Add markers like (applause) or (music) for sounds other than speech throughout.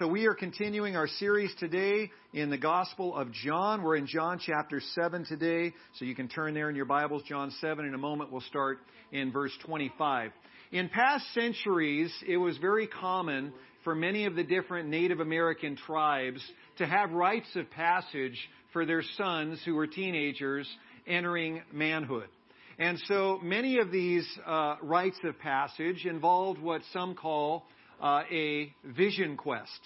So we are continuing our series today in the Gospel of John. We're in John chapter 7 today, so you can turn there in your Bibles, John 7. In a moment, we'll start in verse 25. In past centuries, it was very common for many of the different Native American tribes to have rites of passage for their sons who were teenagers entering manhood. And so many of these uh, rites of passage involved what some call uh, a vision quest.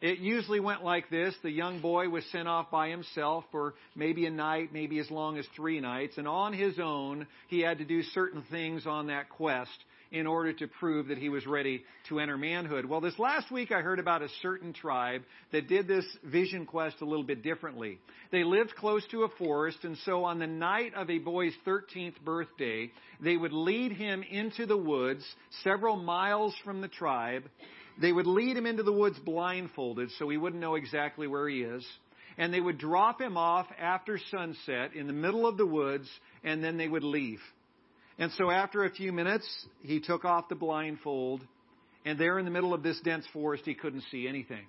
It usually went like this. The young boy was sent off by himself for maybe a night, maybe as long as three nights, and on his own, he had to do certain things on that quest in order to prove that he was ready to enter manhood. Well, this last week I heard about a certain tribe that did this vision quest a little bit differently. They lived close to a forest, and so on the night of a boy's 13th birthday, they would lead him into the woods several miles from the tribe. They would lead him into the woods blindfolded so he wouldn't know exactly where he is. And they would drop him off after sunset in the middle of the woods, and then they would leave. And so after a few minutes, he took off the blindfold, and there in the middle of this dense forest, he couldn't see anything.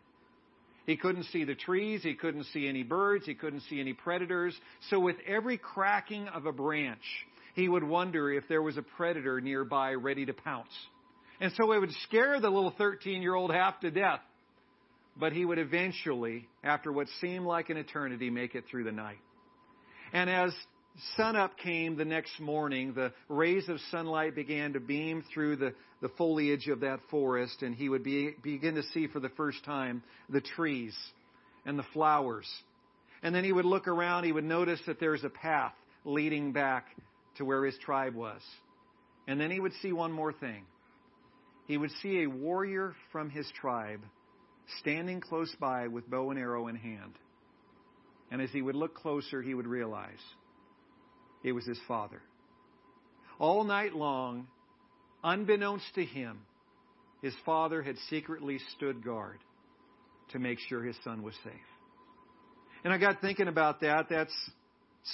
He couldn't see the trees, he couldn't see any birds, he couldn't see any predators. So with every cracking of a branch, he would wonder if there was a predator nearby ready to pounce. And so it would scare the little 13 year old half to death. But he would eventually, after what seemed like an eternity, make it through the night. And as sunup came the next morning, the rays of sunlight began to beam through the, the foliage of that forest, and he would be, begin to see for the first time the trees and the flowers. And then he would look around, he would notice that there's a path leading back to where his tribe was. And then he would see one more thing. He would see a warrior from his tribe standing close by with bow and arrow in hand. And as he would look closer, he would realize it was his father. All night long, unbeknownst to him, his father had secretly stood guard to make sure his son was safe. And I got thinking about that. That's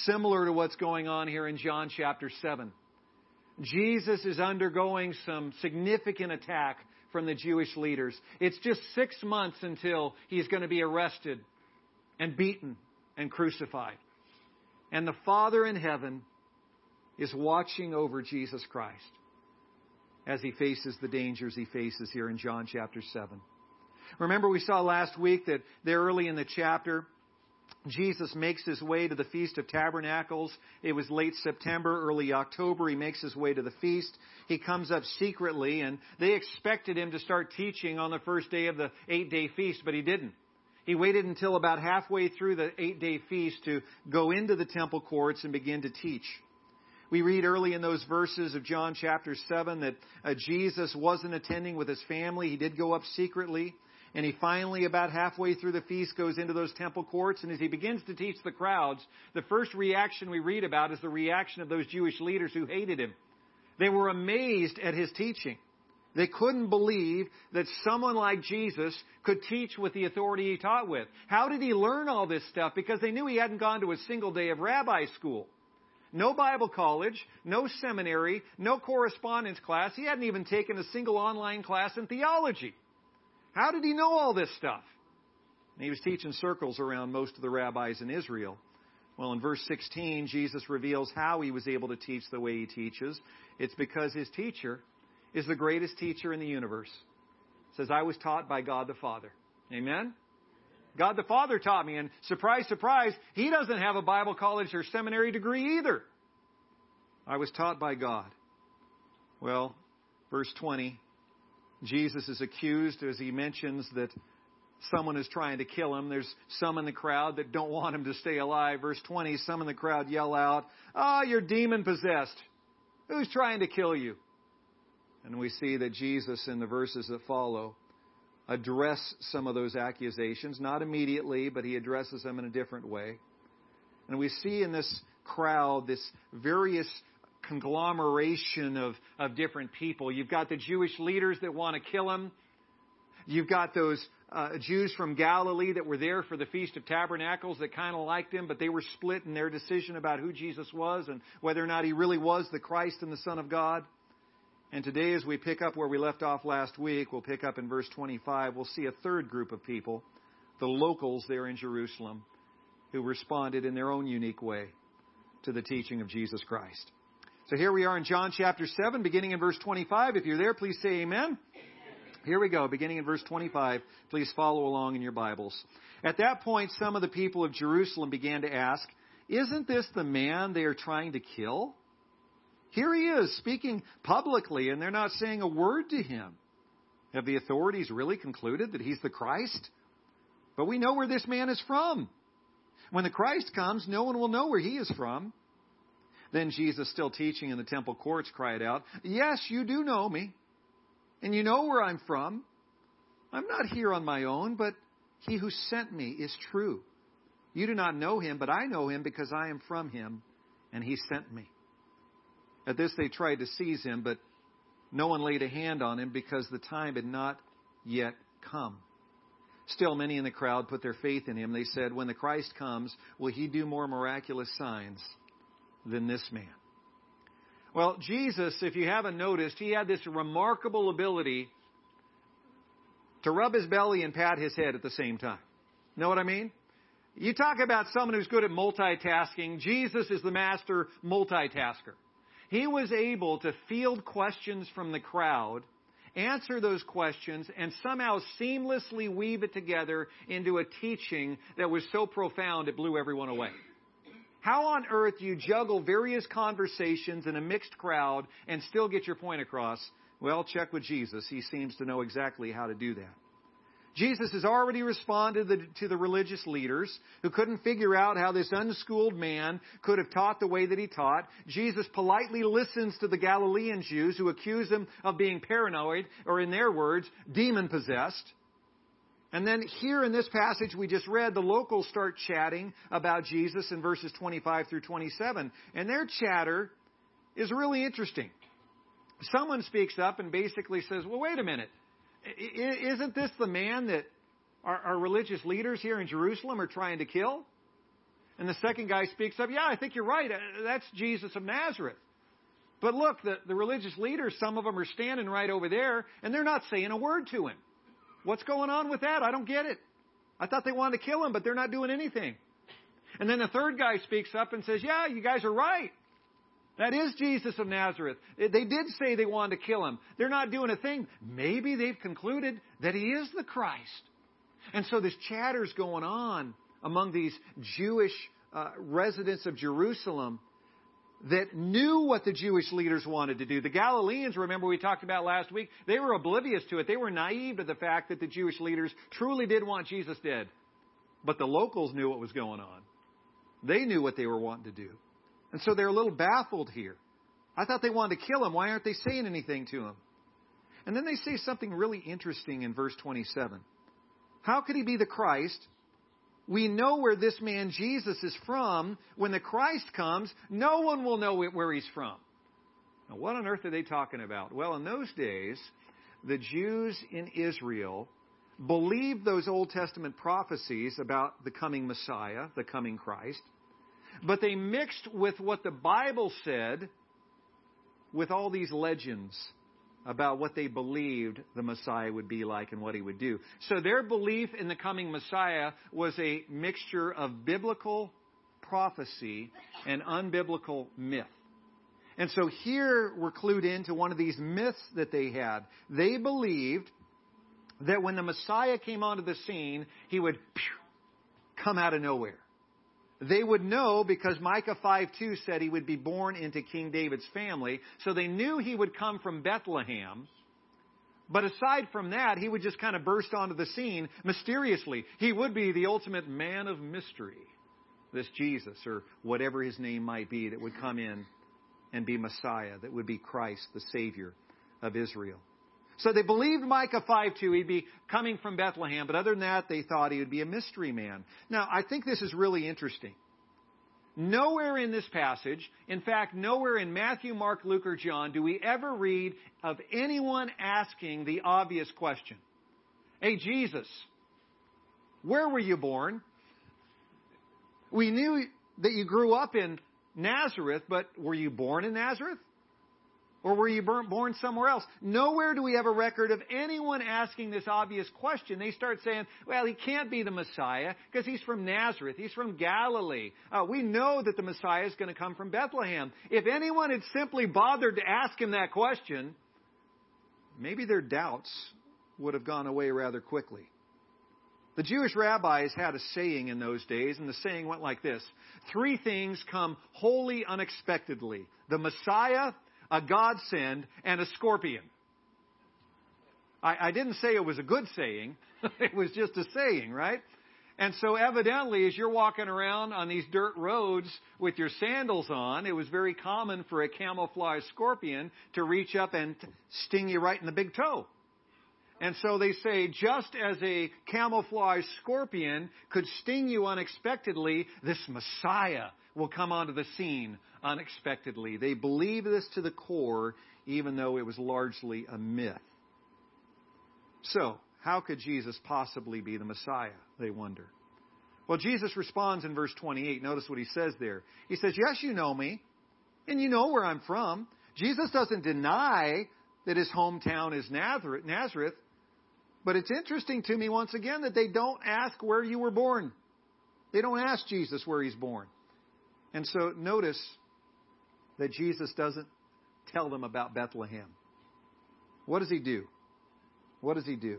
similar to what's going on here in John chapter 7. Jesus is undergoing some significant attack from the Jewish leaders. It's just six months until he's going to be arrested and beaten and crucified. And the Father in heaven is watching over Jesus Christ as he faces the dangers he faces here in John chapter 7. Remember, we saw last week that there early in the chapter, Jesus makes his way to the Feast of Tabernacles. It was late September, early October. He makes his way to the feast. He comes up secretly, and they expected him to start teaching on the first day of the eight day feast, but he didn't. He waited until about halfway through the eight day feast to go into the temple courts and begin to teach. We read early in those verses of John chapter 7 that uh, Jesus wasn't attending with his family. He did go up secretly. And he finally, about halfway through the feast, goes into those temple courts. And as he begins to teach the crowds, the first reaction we read about is the reaction of those Jewish leaders who hated him. They were amazed at his teaching. They couldn't believe that someone like Jesus could teach with the authority he taught with. How did he learn all this stuff? Because they knew he hadn't gone to a single day of rabbi school. No Bible college, no seminary, no correspondence class. He hadn't even taken a single online class in theology. How did he know all this stuff? And he was teaching circles around most of the rabbis in Israel. Well, in verse 16, Jesus reveals how he was able to teach the way he teaches. It's because his teacher is the greatest teacher in the universe. It says, I was taught by God the Father. Amen? God the Father taught me, and surprise, surprise, He doesn't have a Bible college or seminary degree either. I was taught by God. Well, verse 20, Jesus is accused as he mentions that someone is trying to kill him. There's some in the crowd that don't want him to stay alive. Verse 20, some in the crowd yell out, Ah, oh, you're demon possessed. Who's trying to kill you? And we see that Jesus, in the verses that follow, address some of those accusations, not immediately, but he addresses them in a different way. And we see in this crowd this various conglomeration of, of different people. You've got the Jewish leaders that want to kill him. You've got those uh, Jews from Galilee that were there for the Feast of Tabernacles that kind of liked him, but they were split in their decision about who Jesus was and whether or not he really was the Christ and the Son of God. And today, as we pick up where we left off last week, we'll pick up in verse 25. We'll see a third group of people, the locals there in Jerusalem, who responded in their own unique way to the teaching of Jesus Christ. So here we are in John chapter 7, beginning in verse 25. If you're there, please say amen. Here we go, beginning in verse 25. Please follow along in your Bibles. At that point, some of the people of Jerusalem began to ask, Isn't this the man they are trying to kill? Here he is speaking publicly, and they're not saying a word to him. Have the authorities really concluded that he's the Christ? But we know where this man is from. When the Christ comes, no one will know where he is from. Then Jesus, still teaching in the temple courts, cried out, Yes, you do know me, and you know where I'm from. I'm not here on my own, but he who sent me is true. You do not know him, but I know him because I am from him, and he sent me. At this, they tried to seize him, but no one laid a hand on him because the time had not yet come. Still, many in the crowd put their faith in him. They said, When the Christ comes, will he do more miraculous signs than this man? Well, Jesus, if you haven't noticed, he had this remarkable ability to rub his belly and pat his head at the same time. Know what I mean? You talk about someone who's good at multitasking. Jesus is the master multitasker. He was able to field questions from the crowd, answer those questions, and somehow seamlessly weave it together into a teaching that was so profound it blew everyone away. How on earth do you juggle various conversations in a mixed crowd and still get your point across? Well, check with Jesus. He seems to know exactly how to do that. Jesus has already responded to the religious leaders who couldn't figure out how this unschooled man could have taught the way that he taught. Jesus politely listens to the Galilean Jews who accuse him of being paranoid, or in their words, demon possessed. And then here in this passage we just read, the locals start chatting about Jesus in verses 25 through 27. And their chatter is really interesting. Someone speaks up and basically says, well, wait a minute. Isn't this the man that our, our religious leaders here in Jerusalem are trying to kill? And the second guy speaks up, Yeah, I think you're right. Uh, that's Jesus of Nazareth. But look, the, the religious leaders, some of them are standing right over there, and they're not saying a word to him. What's going on with that? I don't get it. I thought they wanted to kill him, but they're not doing anything. And then the third guy speaks up and says, Yeah, you guys are right. That is Jesus of Nazareth. They did say they wanted to kill him. They're not doing a thing. Maybe they've concluded that he is the Christ. And so this chatter's going on among these Jewish uh, residents of Jerusalem that knew what the Jewish leaders wanted to do. The Galileans, remember we talked about last week, they were oblivious to it. They were naive to the fact that the Jewish leaders truly did want Jesus dead. But the locals knew what was going on. They knew what they were wanting to do. And so they're a little baffled here. I thought they wanted to kill him. Why aren't they saying anything to him? And then they say something really interesting in verse 27. How could he be the Christ? We know where this man Jesus is from. When the Christ comes, no one will know where he's from. Now, what on earth are they talking about? Well, in those days, the Jews in Israel believed those Old Testament prophecies about the coming Messiah, the coming Christ. But they mixed with what the Bible said with all these legends about what they believed the Messiah would be like and what he would do. So their belief in the coming Messiah was a mixture of biblical prophecy and unbiblical myth. And so here we're clued into one of these myths that they had. They believed that when the Messiah came onto the scene, he would come out of nowhere. They would know because Micah 5:2 said he would be born into King David's family, so they knew he would come from Bethlehem. But aside from that, he would just kind of burst onto the scene mysteriously. He would be the ultimate man of mystery, this Jesus, or whatever his name might be, that would come in and be Messiah, that would be Christ, the Savior of Israel. So they believed Micah 5:2 he'd be coming from Bethlehem, but other than that, they thought he would be a mystery man. Now, I think this is really interesting. Nowhere in this passage, in fact, nowhere in Matthew, Mark, Luke, or John, do we ever read of anyone asking the obvious question Hey, Jesus, where were you born? We knew that you grew up in Nazareth, but were you born in Nazareth? Or were you born somewhere else? Nowhere do we have a record of anyone asking this obvious question. They start saying, well, he can't be the Messiah because he's from Nazareth. He's from Galilee. Uh, we know that the Messiah is going to come from Bethlehem. If anyone had simply bothered to ask him that question, maybe their doubts would have gone away rather quickly. The Jewish rabbis had a saying in those days, and the saying went like this Three things come wholly unexpectedly the Messiah, a godsend, and a scorpion. I, I didn't say it was a good saying, (laughs) it was just a saying, right? And so, evidently, as you're walking around on these dirt roads with your sandals on, it was very common for a camouflage scorpion to reach up and sting you right in the big toe. And so they say, just as a camouflage scorpion could sting you unexpectedly, this Messiah will come onto the scene unexpectedly. They believe this to the core, even though it was largely a myth. So, how could Jesus possibly be the Messiah? They wonder. Well, Jesus responds in verse 28. Notice what he says there. He says, Yes, you know me, and you know where I'm from. Jesus doesn't deny that his hometown is Nazareth, but it's interesting to me once again that they don't ask where you were born. They don't ask Jesus where he's born. And so notice that Jesus doesn't tell them about Bethlehem. What does he do? What does he do?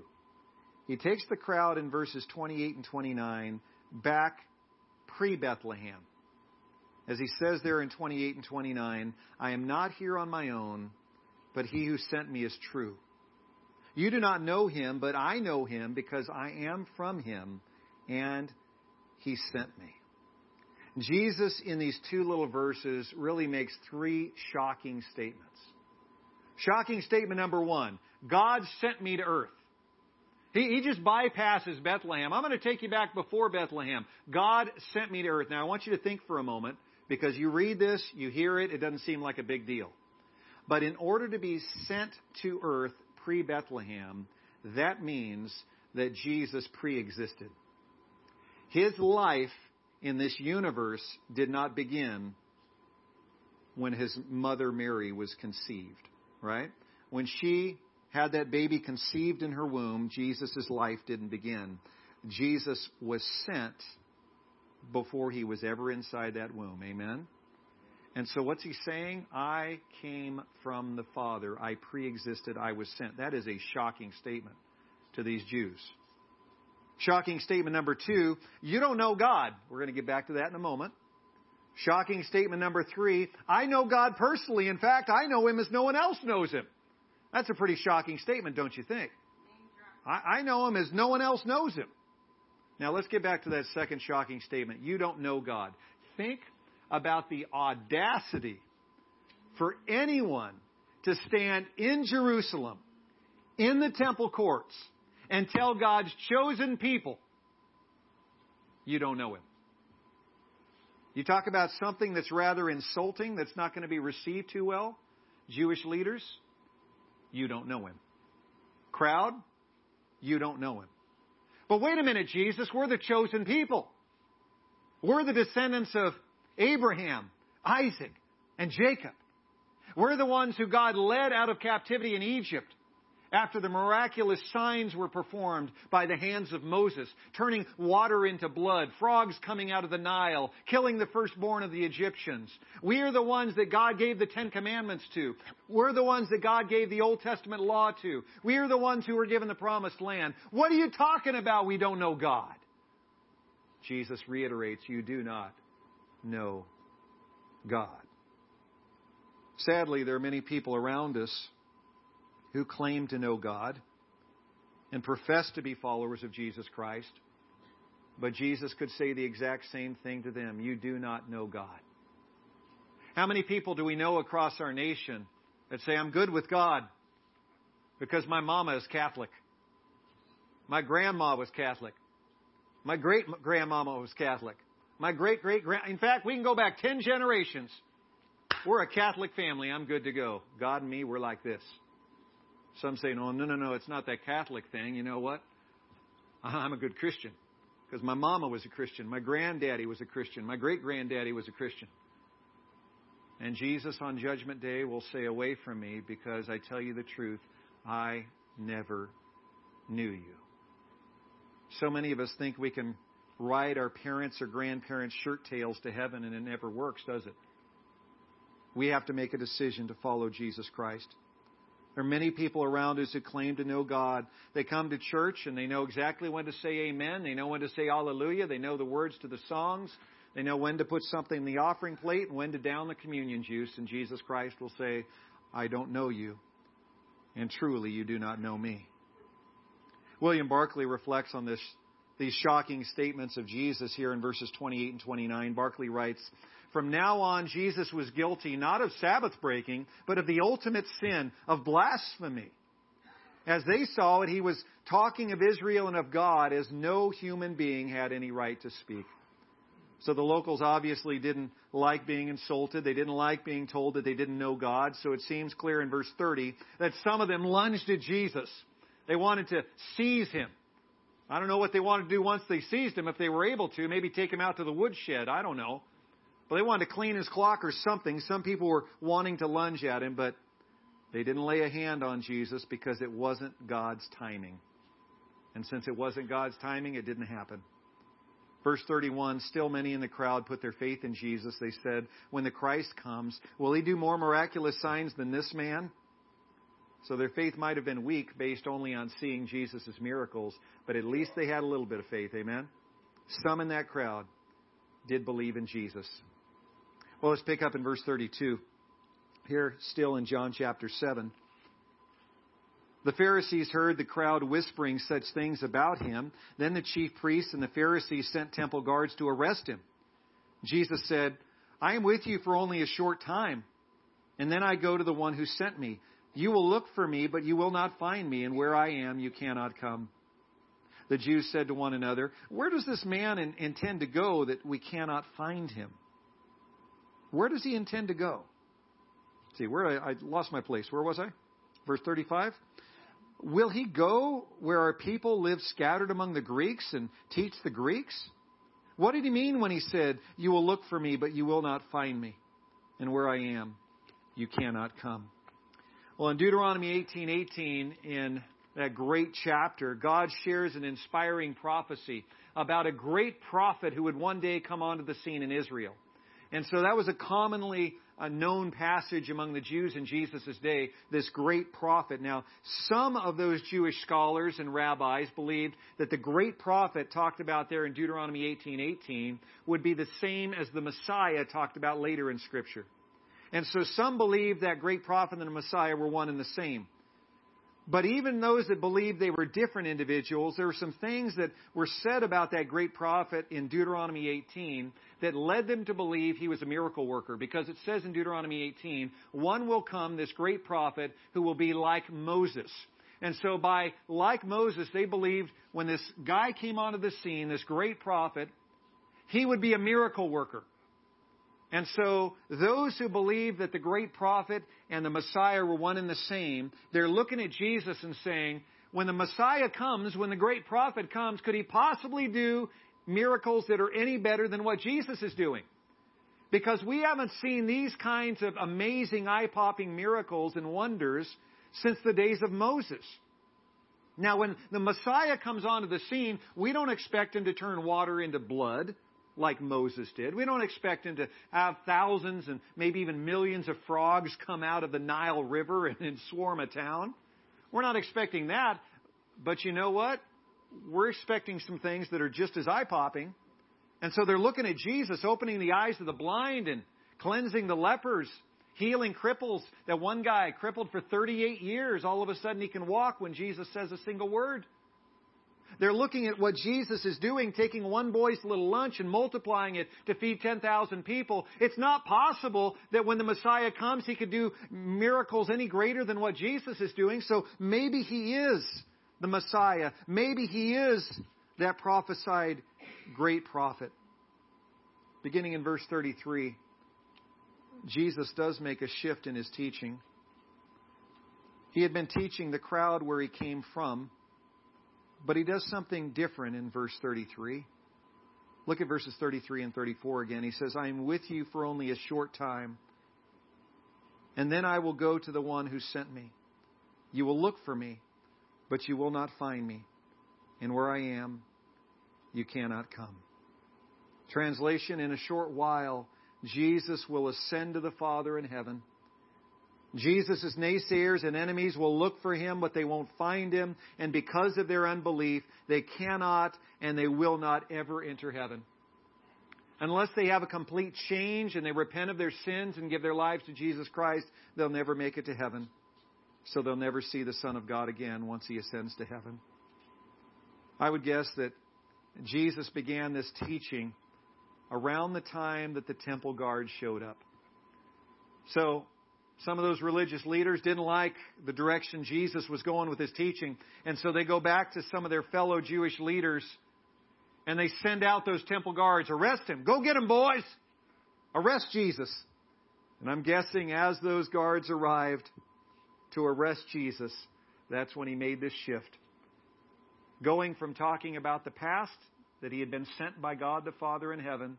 He takes the crowd in verses 28 and 29 back pre Bethlehem. As he says there in 28 and 29, I am not here on my own, but he who sent me is true. You do not know him, but I know him because I am from him, and he sent me. Jesus, in these two little verses, really makes three shocking statements. Shocking statement number one God sent me to earth. He, he just bypasses Bethlehem. I'm going to take you back before Bethlehem. God sent me to earth. Now, I want you to think for a moment because you read this, you hear it, it doesn't seem like a big deal. But in order to be sent to earth pre Bethlehem, that means that Jesus pre existed. His life in this universe did not begin when his mother Mary was conceived, right? When she had that baby conceived in her womb, Jesus' life didn't begin. Jesus was sent before he was ever inside that womb. Amen? And so what's he saying? I came from the Father. I pre existed. I was sent. That is a shocking statement to these Jews. Shocking statement number two, you don't know God. We're going to get back to that in a moment. Shocking statement number three, I know God personally. In fact, I know Him as no one else knows Him. That's a pretty shocking statement, don't you think? I, I know Him as no one else knows Him. Now let's get back to that second shocking statement. You don't know God. Think about the audacity for anyone to stand in Jerusalem, in the temple courts, and tell God's chosen people, you don't know Him. You talk about something that's rather insulting, that's not going to be received too well. Jewish leaders, you don't know Him. Crowd, you don't know Him. But wait a minute, Jesus, we're the chosen people. We're the descendants of Abraham, Isaac, and Jacob. We're the ones who God led out of captivity in Egypt after the miraculous signs were performed by the hands of Moses, turning water into blood, frogs coming out of the Nile, killing the firstborn of the Egyptians. We are the ones that God gave the Ten Commandments to. We're the ones that God gave the Old Testament law to. We are the ones who were given the promised land. What are you talking about? We don't know God. Jesus reiterates, you do not know God. Sadly, there are many people around us who claim to know God and profess to be followers of Jesus Christ, but Jesus could say the exact same thing to them You do not know God. How many people do we know across our nation that say, I'm good with God because my mama is Catholic? My grandma was Catholic. My great grandmama was Catholic. My great great grand, in fact, we can go back 10 generations. We're a Catholic family. I'm good to go. God and me, we're like this. Some say, no, no, no, no, it's not that Catholic thing. You know what? (laughs) I'm a good Christian because my mama was a Christian. My granddaddy was a Christian. My great granddaddy was a Christian. And Jesus on Judgment Day will say, Away from me, because I tell you the truth, I never knew you. So many of us think we can ride our parents' or grandparents' shirt tails to heaven, and it never works, does it? We have to make a decision to follow Jesus Christ. There are many people around us who claim to know God. They come to church and they know exactly when to say amen. They know when to say hallelujah. They know the words to the songs. They know when to put something in the offering plate and when to down the communion juice. And Jesus Christ will say, I don't know you. And truly, you do not know me. William Barclay reflects on this, these shocking statements of Jesus here in verses 28 and 29. Barclay writes, From now on, Jesus was guilty not of Sabbath breaking, but of the ultimate sin of blasphemy. As they saw it, he was talking of Israel and of God as no human being had any right to speak. So the locals obviously didn't like being insulted. They didn't like being told that they didn't know God. So it seems clear in verse 30 that some of them lunged at Jesus. They wanted to seize him. I don't know what they wanted to do once they seized him, if they were able to. Maybe take him out to the woodshed. I don't know. But they wanted to clean his clock or something. Some people were wanting to lunge at him, but they didn't lay a hand on Jesus because it wasn't God's timing. And since it wasn't God's timing, it didn't happen. Verse 31 Still many in the crowd put their faith in Jesus. They said, When the Christ comes, will he do more miraculous signs than this man? So their faith might have been weak based only on seeing Jesus' miracles, but at least they had a little bit of faith. Amen? Some in that crowd did believe in Jesus. Well, let's pick up in verse 32. Here, still in John chapter 7. The Pharisees heard the crowd whispering such things about him. Then the chief priests and the Pharisees sent temple guards to arrest him. Jesus said, I am with you for only a short time, and then I go to the one who sent me. You will look for me, but you will not find me, and where I am, you cannot come. The Jews said to one another, Where does this man intend to go that we cannot find him? Where does he intend to go? See, where I, I lost my place. Where was I? Verse 35. Will he go where our people live scattered among the Greeks and teach the Greeks? What did he mean when he said, You will look for me, but you will not find me? And where I am, you cannot come. Well, in Deuteronomy 18:18, in that great chapter, God shares an inspiring prophecy about a great prophet who would one day come onto the scene in Israel. And so that was a commonly a known passage among the Jews in Jesus' day, this great prophet. Now, some of those Jewish scholars and rabbis believed that the great prophet talked about there in Deuteronomy 18:18 would be the same as the Messiah talked about later in Scripture. And so some believed that great prophet and the Messiah were one and the same. But even those that believed they were different individuals, there were some things that were said about that great prophet in Deuteronomy 18 that led them to believe he was a miracle worker. Because it says in Deuteronomy 18, one will come, this great prophet, who will be like Moses. And so by like Moses, they believed when this guy came onto the scene, this great prophet, he would be a miracle worker. And so those who believe that the great prophet and the Messiah were one and the same, they're looking at Jesus and saying, when the Messiah comes, when the great prophet comes, could he possibly do miracles that are any better than what Jesus is doing? Because we haven't seen these kinds of amazing eye-popping miracles and wonders since the days of Moses. Now, when the Messiah comes onto the scene, we don't expect him to turn water into blood like Moses did. We don't expect him to have thousands and maybe even millions of frogs come out of the Nile River and, and swarm a town. We're not expecting that. But you know what? We're expecting some things that are just as eye popping. And so they're looking at Jesus opening the eyes of the blind and cleansing the lepers, healing cripples. That one guy crippled for 38 years, all of a sudden he can walk when Jesus says a single word. They're looking at what Jesus is doing, taking one boy's little lunch and multiplying it to feed 10,000 people. It's not possible that when the Messiah comes, he could do miracles any greater than what Jesus is doing. So maybe he is the Messiah. Maybe he is that prophesied great prophet. Beginning in verse 33, Jesus does make a shift in his teaching. He had been teaching the crowd where he came from. But he does something different in verse 33. Look at verses 33 and 34 again. He says, I am with you for only a short time, and then I will go to the one who sent me. You will look for me, but you will not find me. And where I am, you cannot come. Translation In a short while, Jesus will ascend to the Father in heaven. Jesus' naysayers and enemies will look for him, but they won't find him. And because of their unbelief, they cannot and they will not ever enter heaven. Unless they have a complete change and they repent of their sins and give their lives to Jesus Christ, they'll never make it to heaven. So they'll never see the Son of God again once he ascends to heaven. I would guess that Jesus began this teaching around the time that the temple guard showed up. So, some of those religious leaders didn't like the direction Jesus was going with his teaching, and so they go back to some of their fellow Jewish leaders and they send out those temple guards, arrest him, go get him, boys, arrest Jesus. And I'm guessing as those guards arrived to arrest Jesus, that's when he made this shift. Going from talking about the past that he had been sent by God the Father in heaven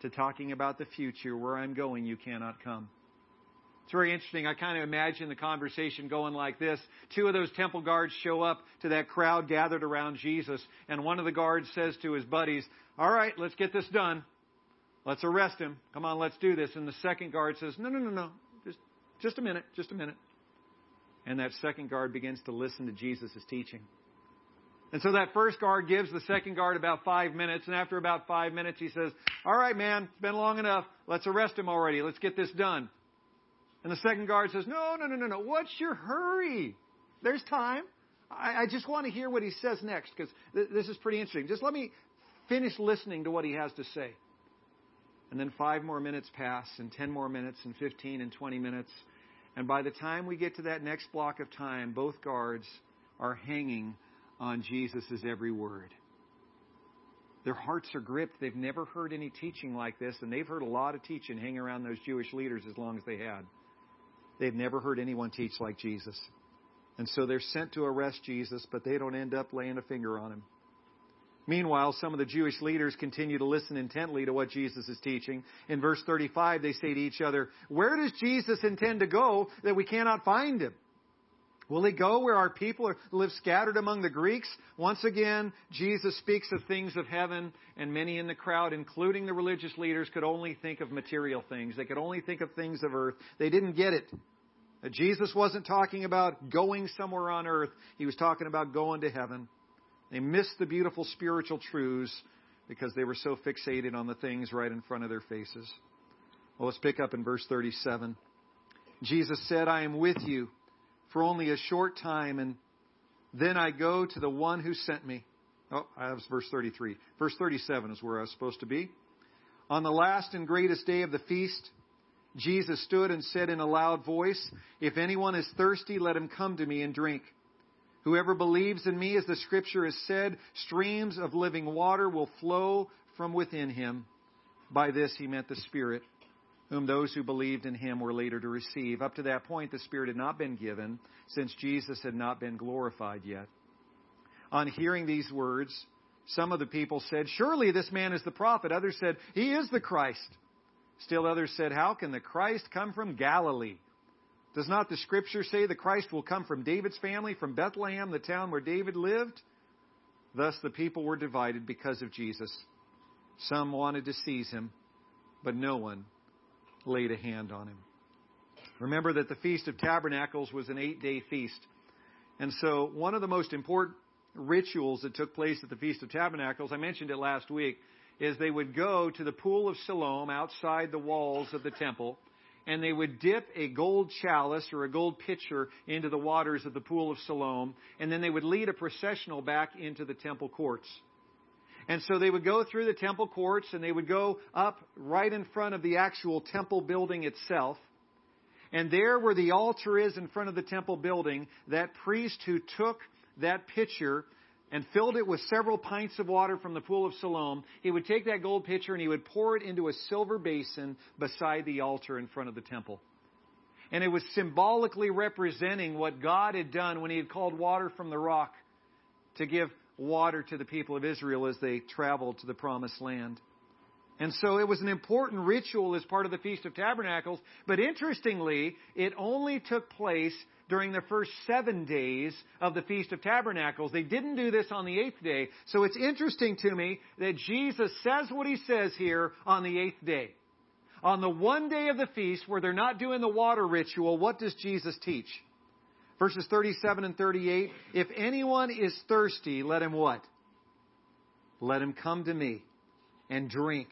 to talking about the future, where I'm going, you cannot come. It's very interesting. I kind of imagine the conversation going like this. Two of those temple guards show up to that crowd gathered around Jesus, and one of the guards says to his buddies, All right, let's get this done. Let's arrest him. Come on, let's do this. And the second guard says, No, no, no, no. Just, just a minute, just a minute. And that second guard begins to listen to Jesus' teaching. And so that first guard gives the second guard about five minutes, and after about five minutes, he says, All right, man, it's been long enough. Let's arrest him already. Let's get this done. And the second guard says, No, no, no, no, no. What's your hurry? There's time. I, I just want to hear what he says next because th- this is pretty interesting. Just let me finish listening to what he has to say. And then five more minutes pass, and 10 more minutes, and 15 and 20 minutes. And by the time we get to that next block of time, both guards are hanging on Jesus' every word. Their hearts are gripped. They've never heard any teaching like this, and they've heard a lot of teaching hanging around those Jewish leaders as long as they had. They've never heard anyone teach like Jesus. And so they're sent to arrest Jesus, but they don't end up laying a finger on him. Meanwhile, some of the Jewish leaders continue to listen intently to what Jesus is teaching. In verse 35, they say to each other, Where does Jesus intend to go that we cannot find him? Will he go where our people are, live scattered among the Greeks? Once again, Jesus speaks of things of heaven, and many in the crowd, including the religious leaders, could only think of material things. They could only think of things of earth. They didn't get it. Uh, Jesus wasn't talking about going somewhere on earth. He was talking about going to heaven. They missed the beautiful spiritual truths because they were so fixated on the things right in front of their faces. Well, let's pick up in verse 37. Jesus said, I am with you for only a short time, and then I go to the one who sent me. Oh, that was verse 33. Verse 37 is where I was supposed to be. On the last and greatest day of the feast, Jesus stood and said in a loud voice, If anyone is thirsty, let him come to me and drink. Whoever believes in me, as the scripture has said, streams of living water will flow from within him. By this he meant the Spirit whom those who believed in him were later to receive. Up to that point, the Spirit had not been given, since Jesus had not been glorified yet. On hearing these words, some of the people said, Surely this man is the prophet. Others said, He is the Christ. Still others said, How can the Christ come from Galilee? Does not the Scripture say the Christ will come from David's family, from Bethlehem, the town where David lived? Thus the people were divided because of Jesus. Some wanted to seize him, but no one laid a hand on him. Remember that the Feast of Tabernacles was an eight day feast. And so, one of the most important rituals that took place at the Feast of Tabernacles, I mentioned it last week, is they would go to the pool of Siloam outside the walls of the temple, and they would dip a gold chalice or a gold pitcher into the waters of the pool of Siloam, and then they would lead a processional back into the temple courts. And so they would go through the temple courts and they would go up right in front of the actual temple building itself. And there where the altar is in front of the temple building, that priest who took that pitcher and filled it with several pints of water from the pool of Siloam, he would take that gold pitcher and he would pour it into a silver basin beside the altar in front of the temple. And it was symbolically representing what God had done when he had called water from the rock to give water to the people of Israel as they traveled to the promised land. And so it was an important ritual as part of the Feast of Tabernacles. But interestingly, it only took place during the first seven days of the Feast of Tabernacles. They didn't do this on the eighth day. So it's interesting to me that Jesus says what he says here on the eighth day. On the one day of the feast where they're not doing the water ritual, what does Jesus teach? Verses 37 and 38. If anyone is thirsty, let him what? Let him come to me and drink.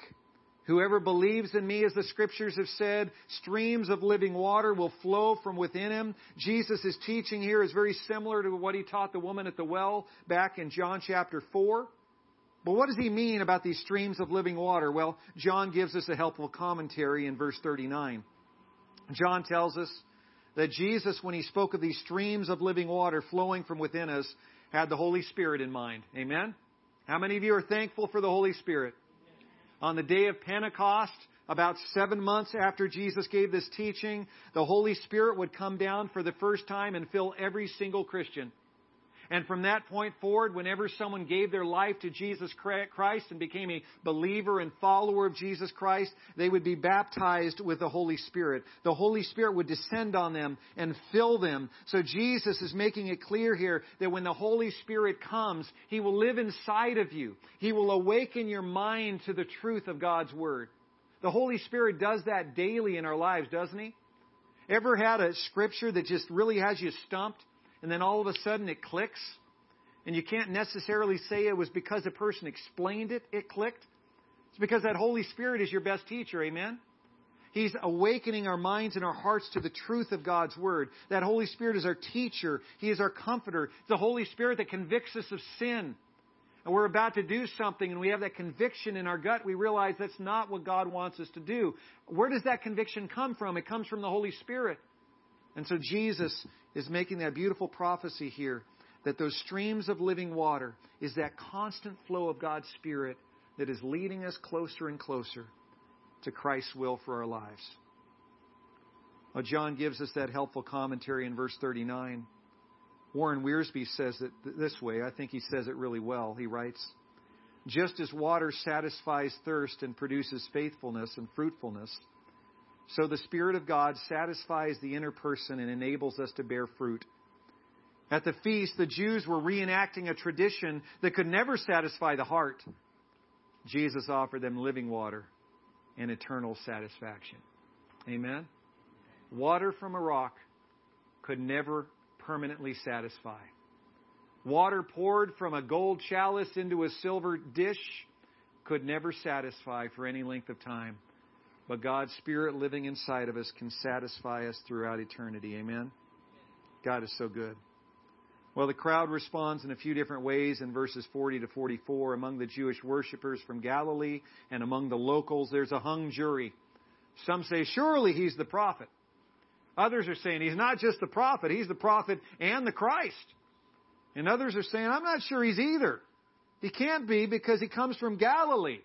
Whoever believes in me, as the scriptures have said, streams of living water will flow from within him. Jesus' teaching here is very similar to what he taught the woman at the well back in John chapter 4. But what does he mean about these streams of living water? Well, John gives us a helpful commentary in verse 39. John tells us that Jesus, when he spoke of these streams of living water flowing from within us, had the Holy Spirit in mind. Amen? How many of you are thankful for the Holy Spirit? On the day of Pentecost, about seven months after Jesus gave this teaching, the Holy Spirit would come down for the first time and fill every single Christian. And from that point forward, whenever someone gave their life to Jesus Christ and became a believer and follower of Jesus Christ, they would be baptized with the Holy Spirit. The Holy Spirit would descend on them and fill them. So Jesus is making it clear here that when the Holy Spirit comes, He will live inside of you. He will awaken your mind to the truth of God's Word. The Holy Spirit does that daily in our lives, doesn't He? Ever had a scripture that just really has you stumped? And then all of a sudden it clicks. And you can't necessarily say it was because the person explained it, it clicked. It's because that Holy Spirit is your best teacher, amen? He's awakening our minds and our hearts to the truth of God's Word. That Holy Spirit is our teacher. He is our comforter. It's the Holy Spirit that convicts us of sin. And we're about to do something and we have that conviction in our gut. We realize that's not what God wants us to do. Where does that conviction come from? It comes from the Holy Spirit. And so Jesus is making that beautiful prophecy here that those streams of living water is that constant flow of God's Spirit that is leading us closer and closer to Christ's will for our lives. Well, John gives us that helpful commentary in verse 39. Warren Wiersbe says it this way. I think he says it really well. He writes, Just as water satisfies thirst and produces faithfulness and fruitfulness, so the Spirit of God satisfies the inner person and enables us to bear fruit. At the feast, the Jews were reenacting a tradition that could never satisfy the heart. Jesus offered them living water and eternal satisfaction. Amen? Water from a rock could never permanently satisfy. Water poured from a gold chalice into a silver dish could never satisfy for any length of time. But God's Spirit living inside of us can satisfy us throughout eternity. Amen? God is so good. Well, the crowd responds in a few different ways in verses 40 to 44. Among the Jewish worshippers from Galilee and among the locals, there's a hung jury. Some say, surely he's the prophet. Others are saying he's not just the prophet, he's the prophet and the Christ. And others are saying, I'm not sure he's either. He can't be because he comes from Galilee.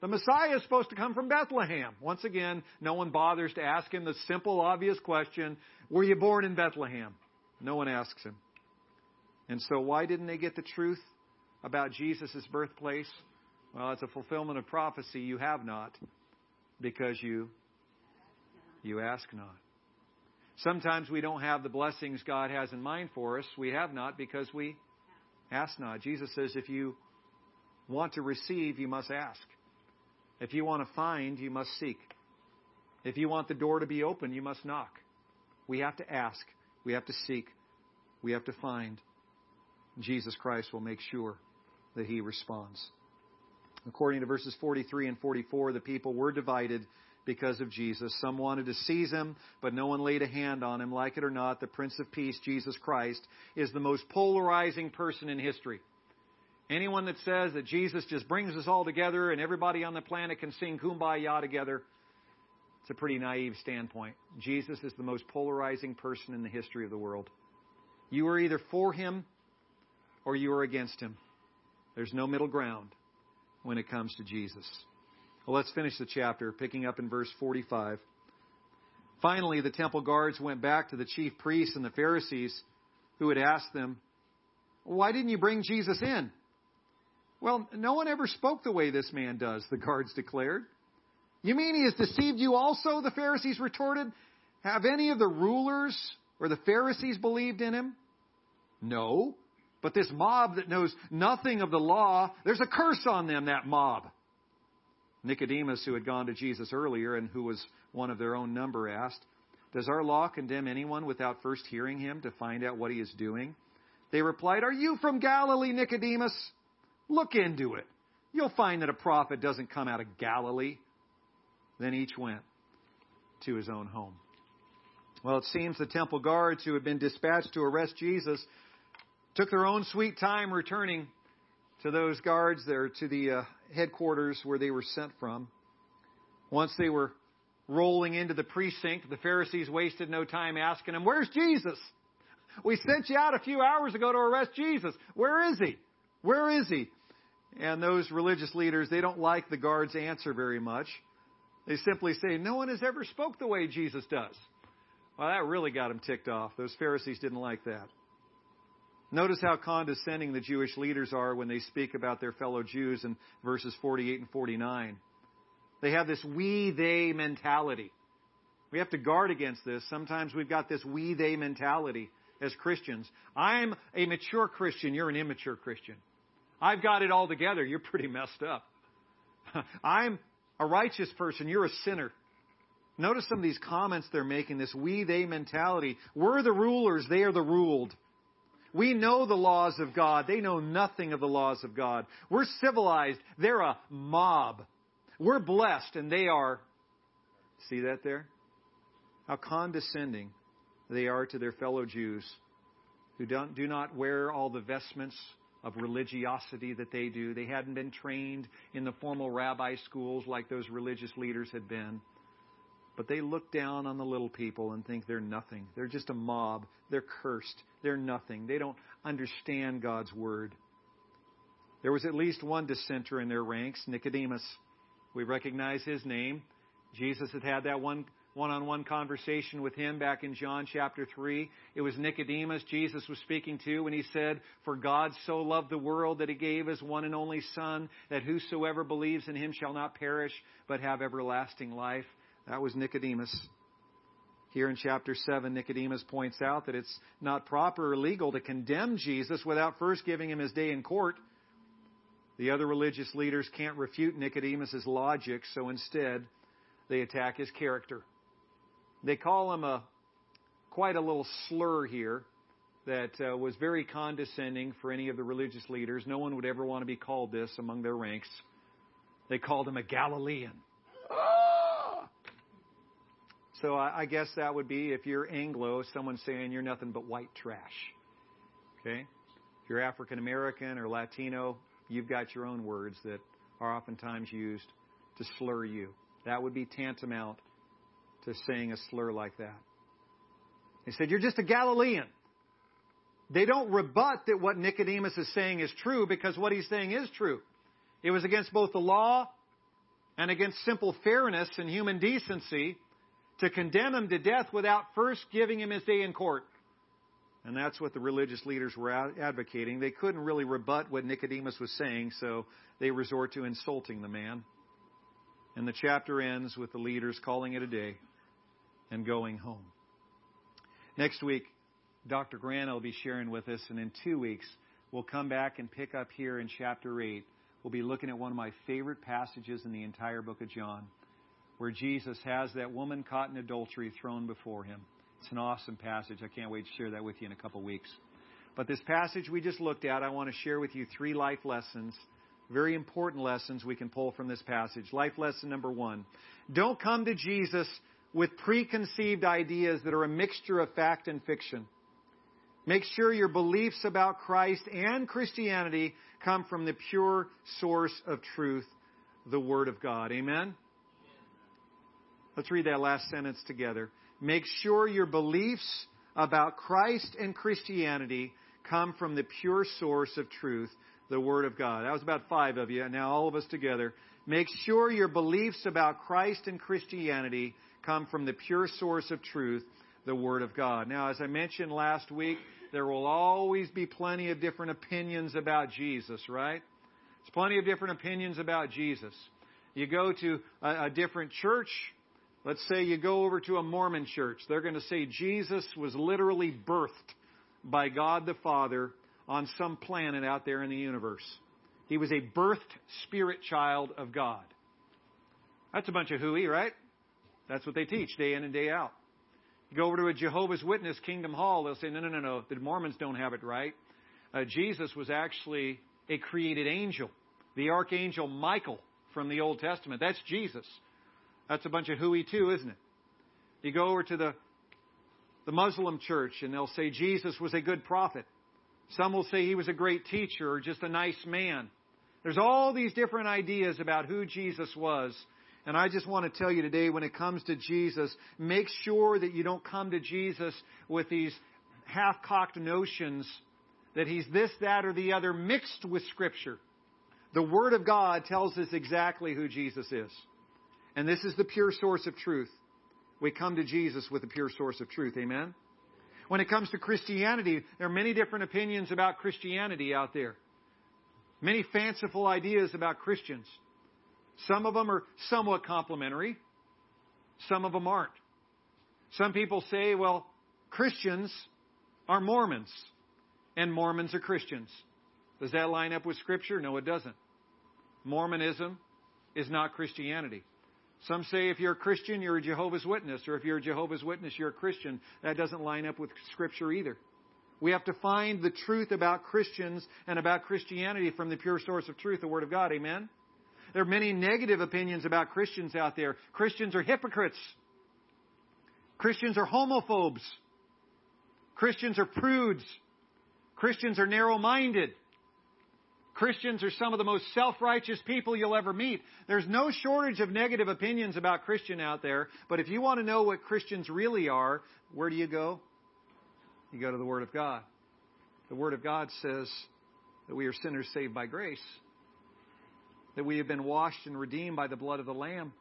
The Messiah is supposed to come from Bethlehem. Once again, no one bothers to ask him the simple, obvious question Were you born in Bethlehem? No one asks him. And so, why didn't they get the truth about Jesus' birthplace? Well, it's a fulfillment of prophecy. You have not because you you ask not. Sometimes we don't have the blessings God has in mind for us. We have not because we ask not. Jesus says if you want to receive, you must ask. If you want to find, you must seek. If you want the door to be open, you must knock. We have to ask. We have to seek. We have to find. Jesus Christ will make sure that he responds. According to verses 43 and 44, the people were divided because of Jesus. Some wanted to seize him, but no one laid a hand on him. Like it or not, the Prince of Peace, Jesus Christ, is the most polarizing person in history. Anyone that says that Jesus just brings us all together and everybody on the planet can sing kumbaya together, it's a pretty naive standpoint. Jesus is the most polarizing person in the history of the world. You are either for him or you are against him. There's no middle ground when it comes to Jesus. Well, let's finish the chapter, picking up in verse 45. Finally, the temple guards went back to the chief priests and the Pharisees who had asked them, Why didn't you bring Jesus in? Well, no one ever spoke the way this man does, the guards declared. You mean he has deceived you also? The Pharisees retorted. Have any of the rulers or the Pharisees believed in him? No. But this mob that knows nothing of the law, there's a curse on them, that mob. Nicodemus, who had gone to Jesus earlier and who was one of their own number, asked, Does our law condemn anyone without first hearing him to find out what he is doing? They replied, Are you from Galilee, Nicodemus? Look into it. You'll find that a prophet doesn't come out of Galilee. Then each went to his own home. Well, it seems the temple guards who had been dispatched to arrest Jesus took their own sweet time returning to those guards there to the uh, headquarters where they were sent from. Once they were rolling into the precinct, the Pharisees wasted no time asking him, Where's Jesus? We sent you out a few hours ago to arrest Jesus. Where is he? Where is he? And those religious leaders, they don't like the guards' answer very much. They simply say, No one has ever spoke the way Jesus does. Well, that really got them ticked off. Those Pharisees didn't like that. Notice how condescending the Jewish leaders are when they speak about their fellow Jews in verses 48 and 49. They have this we they mentality. We have to guard against this. Sometimes we've got this we they mentality as Christians. I'm a mature Christian, you're an immature Christian. I've got it all together, you're pretty messed up. (laughs) I'm a righteous person, you're a sinner. Notice some of these comments they're making, this we they mentality. We're the rulers, they are the ruled. We know the laws of God. They know nothing of the laws of God. We're civilized. They're a mob. We're blessed and they are. See that there? How condescending they are to their fellow Jews who don't, do not wear all the vestments of religiosity that they do. They hadn't been trained in the formal rabbi schools like those religious leaders had been. But they look down on the little people and think they're nothing. They're just a mob. They're cursed. They're nothing. They don't understand God's word. There was at least one dissenter in their ranks, Nicodemus. We recognize his name. Jesus had had that one one on one conversation with him back in John chapter 3. It was Nicodemus Jesus was speaking to when he said, For God so loved the world that he gave his one and only Son, that whosoever believes in him shall not perish, but have everlasting life. That was Nicodemus. Here in chapter 7, Nicodemus points out that it's not proper or legal to condemn Jesus without first giving him his day in court. The other religious leaders can't refute Nicodemus' logic, so instead, they attack his character. They call him a quite a little slur here that uh, was very condescending for any of the religious leaders. No one would ever want to be called this among their ranks. They called him a Galilean. Ah! So I, I guess that would be if you're Anglo, someone saying you're nothing but white trash. Okay? If you're African American or Latino, you've got your own words that are oftentimes used to slur you. That would be tantamount to saying a slur like that. He said, You're just a Galilean. They don't rebut that what Nicodemus is saying is true because what he's saying is true. It was against both the law and against simple fairness and human decency to condemn him to death without first giving him his day in court. And that's what the religious leaders were advocating. They couldn't really rebut what Nicodemus was saying, so they resort to insulting the man. And the chapter ends with the leaders calling it a day and going home. Next week, Dr. Grant will be sharing with us, and in two weeks, we'll come back and pick up here in chapter 8. We'll be looking at one of my favorite passages in the entire book of John, where Jesus has that woman caught in adultery thrown before him. It's an awesome passage. I can't wait to share that with you in a couple weeks. But this passage we just looked at, I want to share with you three life lessons, very important lessons we can pull from this passage. Life lesson number one don't come to Jesus with preconceived ideas that are a mixture of fact and fiction. Make sure your beliefs about Christ and Christianity come from the pure source of truth, the Word of God. Amen? Let's read that last sentence together. Make sure your beliefs about Christ and Christianity come from the pure source of truth, the Word of God. That was about five of you. Now, all of us together. Make sure your beliefs about Christ and Christianity come from the pure source of truth, the Word of God. Now, as I mentioned last week, there will always be plenty of different opinions about Jesus, right? There's plenty of different opinions about Jesus. You go to a, a different church, let's say you go over to a Mormon church, they're going to say Jesus was literally birthed by God the Father on some planet out there in the universe. He was a birthed spirit child of God. That's a bunch of hooey, right? That's what they teach day in and day out. You go over to a Jehovah's Witness Kingdom Hall, they'll say, no, no, no, no, the Mormons don't have it right. Uh, Jesus was actually a created angel, the archangel Michael from the Old Testament. That's Jesus. That's a bunch of hooey too, isn't it? You go over to the the Muslim church and they'll say Jesus was a good prophet. Some will say he was a great teacher or just a nice man. There's all these different ideas about who Jesus was. And I just want to tell you today, when it comes to Jesus, make sure that you don't come to Jesus with these half cocked notions that he's this, that, or the other mixed with Scripture. The Word of God tells us exactly who Jesus is. And this is the pure source of truth. We come to Jesus with the pure source of truth. Amen? When it comes to Christianity, there are many different opinions about Christianity out there. Many fanciful ideas about Christians. Some of them are somewhat complimentary, Some of them aren't. Some people say, well, Christians are Mormons, and Mormons are Christians. Does that line up with Scripture? No, it doesn't. Mormonism is not Christianity. Some say if you're a Christian, you're a Jehovah's Witness, or if you're a Jehovah's Witness, you're a Christian. That doesn't line up with Scripture either. We have to find the truth about Christians and about Christianity from the pure source of truth, the Word of God. Amen? There are many negative opinions about Christians out there. Christians are hypocrites. Christians are homophobes. Christians are prudes. Christians are narrow minded. Christians are some of the most self-righteous people you'll ever meet. There's no shortage of negative opinions about Christian out there, but if you want to know what Christians really are, where do you go? You go to the Word of God. The Word of God says that we are sinners saved by grace, that we have been washed and redeemed by the blood of the Lamb.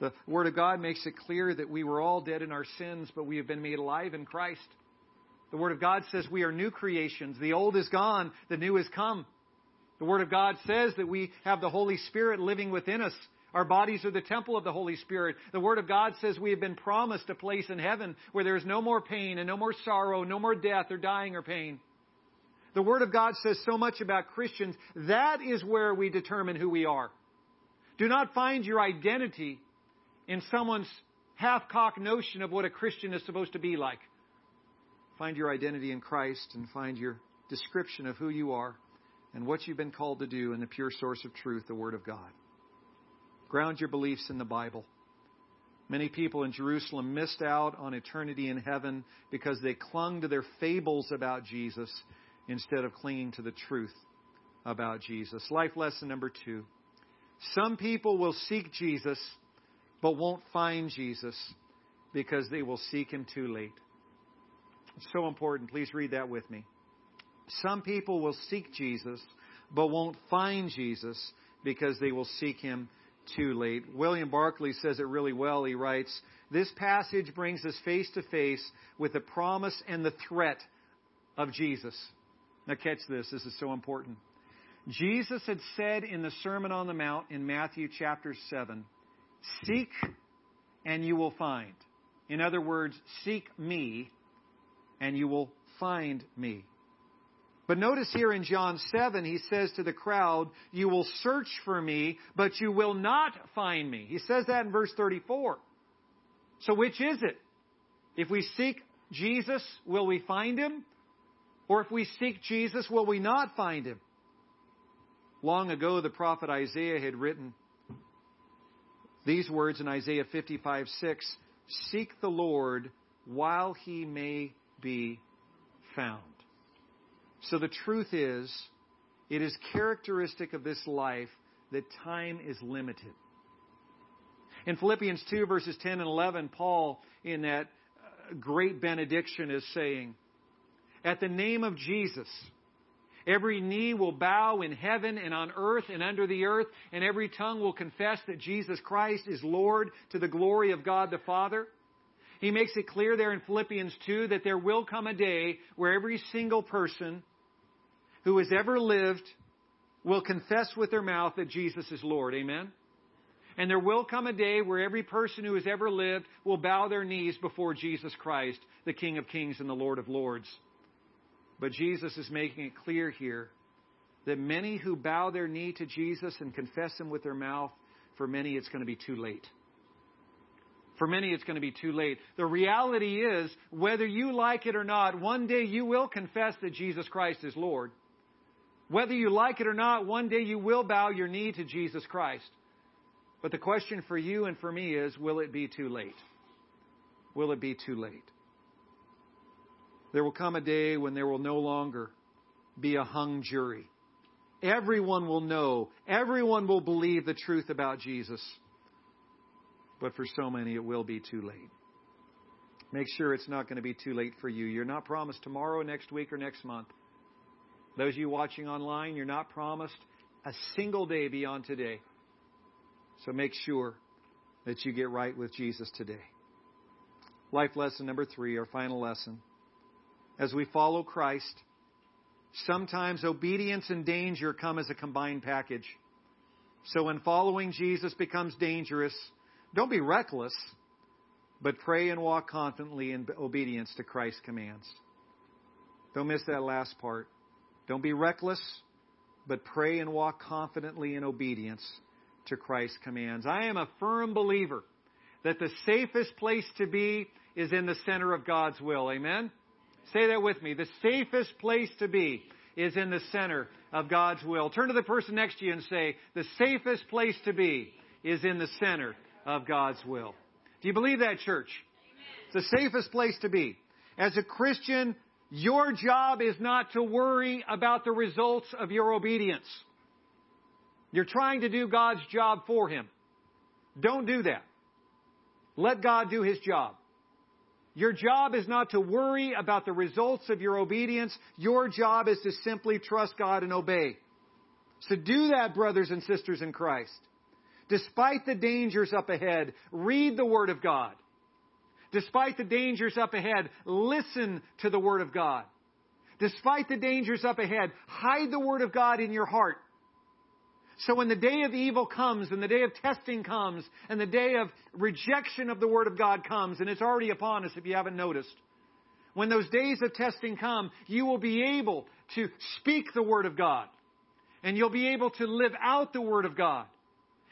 The Word of God makes it clear that we were all dead in our sins, but we have been made alive in Christ. The Word of God says we are new creations. The old is gone, the new has come. The Word of God says that we have the Holy Spirit living within us. Our bodies are the temple of the Holy Spirit. The Word of God says we have been promised a place in heaven where there is no more pain and no more sorrow, no more death or dying or pain. The Word of God says so much about Christians. That is where we determine who we are. Do not find your identity in someone's half-cocked notion of what a Christian is supposed to be like. Find your identity in Christ and find your description of who you are and what you've been called to do in the pure source of truth, the Word of God. Ground your beliefs in the Bible. Many people in Jerusalem missed out on eternity in heaven because they clung to their fables about Jesus instead of clinging to the truth about Jesus. Life lesson number two. Some people will seek Jesus, but won't find Jesus because they will seek him too late. It's so important. Please read that with me. Some people will seek Jesus, but won't find Jesus because they will seek him too late. William Barclay says it really well. He writes, This passage brings us face to face with the promise and the threat of Jesus. Now, catch this. This is so important. Jesus had said in the Sermon on the Mount in Matthew chapter 7, Seek and you will find. In other words, seek me and you will find me. But notice here in John 7, he says to the crowd, You will search for me, but you will not find me. He says that in verse 34. So which is it? If we seek Jesus, will we find him? Or if we seek Jesus, will we not find him? Long ago, the prophet Isaiah had written these words in Isaiah 55 6 Seek the Lord while he may be found. So the truth is, it is characteristic of this life that time is limited. In Philippians 2, verses 10 and 11, Paul, in that uh, great benediction, is saying, At the name of Jesus, every knee will bow in heaven and on earth and under the earth, and every tongue will confess that Jesus Christ is Lord to the glory of God the Father. He makes it clear there in Philippians 2 that there will come a day where every single person who has ever lived will confess with their mouth that Jesus is Lord. Amen? And there will come a day where every person who has ever lived will bow their knees before Jesus Christ, the King of Kings and the Lord of Lords. But Jesus is making it clear here that many who bow their knee to Jesus and confess Him with their mouth, for many it's going to be too late. For many, it's going to be too late. The reality is, whether you like it or not, one day you will confess that Jesus Christ is Lord. Whether you like it or not, one day you will bow your knee to Jesus Christ. But the question for you and for me is will it be too late? Will it be too late? There will come a day when there will no longer be a hung jury. Everyone will know, everyone will believe the truth about Jesus. But for so many, it will be too late. Make sure it's not going to be too late for you. You're not promised tomorrow, next week, or next month. Those of you watching online, you're not promised a single day beyond today. So make sure that you get right with Jesus today. Life lesson number three, our final lesson. As we follow Christ, sometimes obedience and danger come as a combined package. So when following Jesus becomes dangerous, don't be reckless, but pray and walk confidently in obedience to Christ's commands. Don't miss that last part. Don't be reckless, but pray and walk confidently in obedience to Christ's commands. I am a firm believer that the safest place to be is in the center of God's will. Amen? Say that with me. The safest place to be is in the center of God's will. Turn to the person next to you and say, the safest place to be is in the center of God's will. Do you believe that, church? Amen. It's the safest place to be. As a Christian, your job is not to worry about the results of your obedience. You're trying to do God's job for Him. Don't do that. Let God do His job. Your job is not to worry about the results of your obedience. Your job is to simply trust God and obey. So do that, brothers and sisters in Christ. Despite the dangers up ahead, read the Word of God. Despite the dangers up ahead, listen to the Word of God. Despite the dangers up ahead, hide the Word of God in your heart. So when the day of evil comes and the day of testing comes and the day of rejection of the Word of God comes, and it's already upon us if you haven't noticed, when those days of testing come, you will be able to speak the Word of God. And you'll be able to live out the Word of God.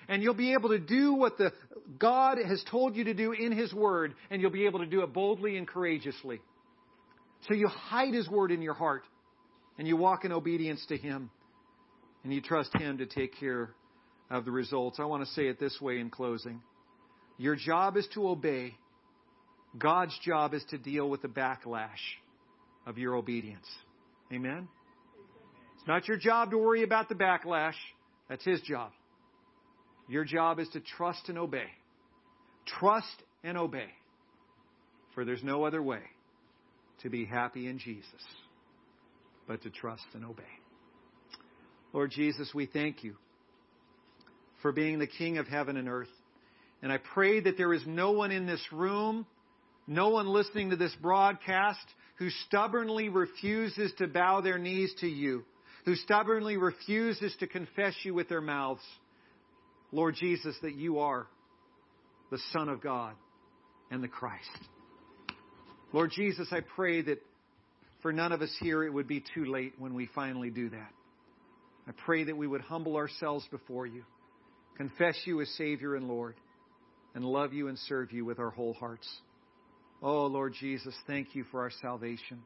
And you'll be able to do what the God has told you to do in His Word, and you'll be able to do it boldly and courageously. So you hide His Word in your heart, and you walk in obedience to Him and you trust Him to take care of the results. I want to say it this way in closing Your job is to obey, God's job is to deal with the backlash of your obedience. Amen? It's not your job to worry about the backlash, that's His job. Your job is to trust and obey. Trust and obey. For there's no other way to be happy in Jesus but to trust and obey. Lord Jesus, we thank you for being the King of heaven and earth. And I pray that there is no one in this room, no one listening to this broadcast who stubbornly refuses to bow their knees to you, who stubbornly refuses to confess you with their mouths. Lord Jesus, that you are the Son of God and the Christ. Lord Jesus, I pray that for none of us here it would be too late when we finally do that. I pray that we would humble ourselves before you, confess you as Savior and Lord, and love you and serve you with our whole hearts. Oh, Lord Jesus, thank you for our salvation.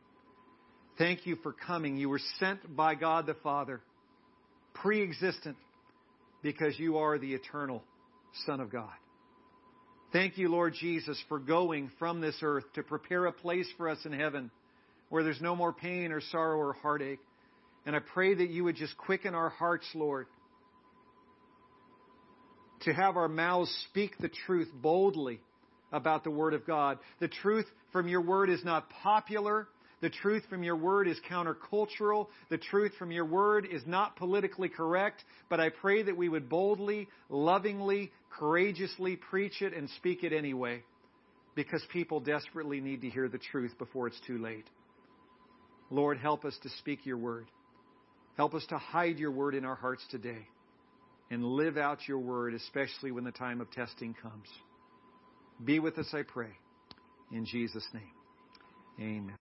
Thank you for coming. You were sent by God the Father, pre existent, because you are the eternal Son of God. Thank you, Lord Jesus, for going from this earth to prepare a place for us in heaven where there's no more pain or sorrow or heartache. And I pray that you would just quicken our hearts, Lord, to have our mouths speak the truth boldly about the Word of God. The truth from your Word is not popular. The truth from your Word is countercultural. The truth from your Word is not politically correct. But I pray that we would boldly, lovingly, courageously preach it and speak it anyway. Because people desperately need to hear the truth before it's too late. Lord, help us to speak your Word. Help us to hide your word in our hearts today and live out your word, especially when the time of testing comes. Be with us, I pray. In Jesus' name, amen.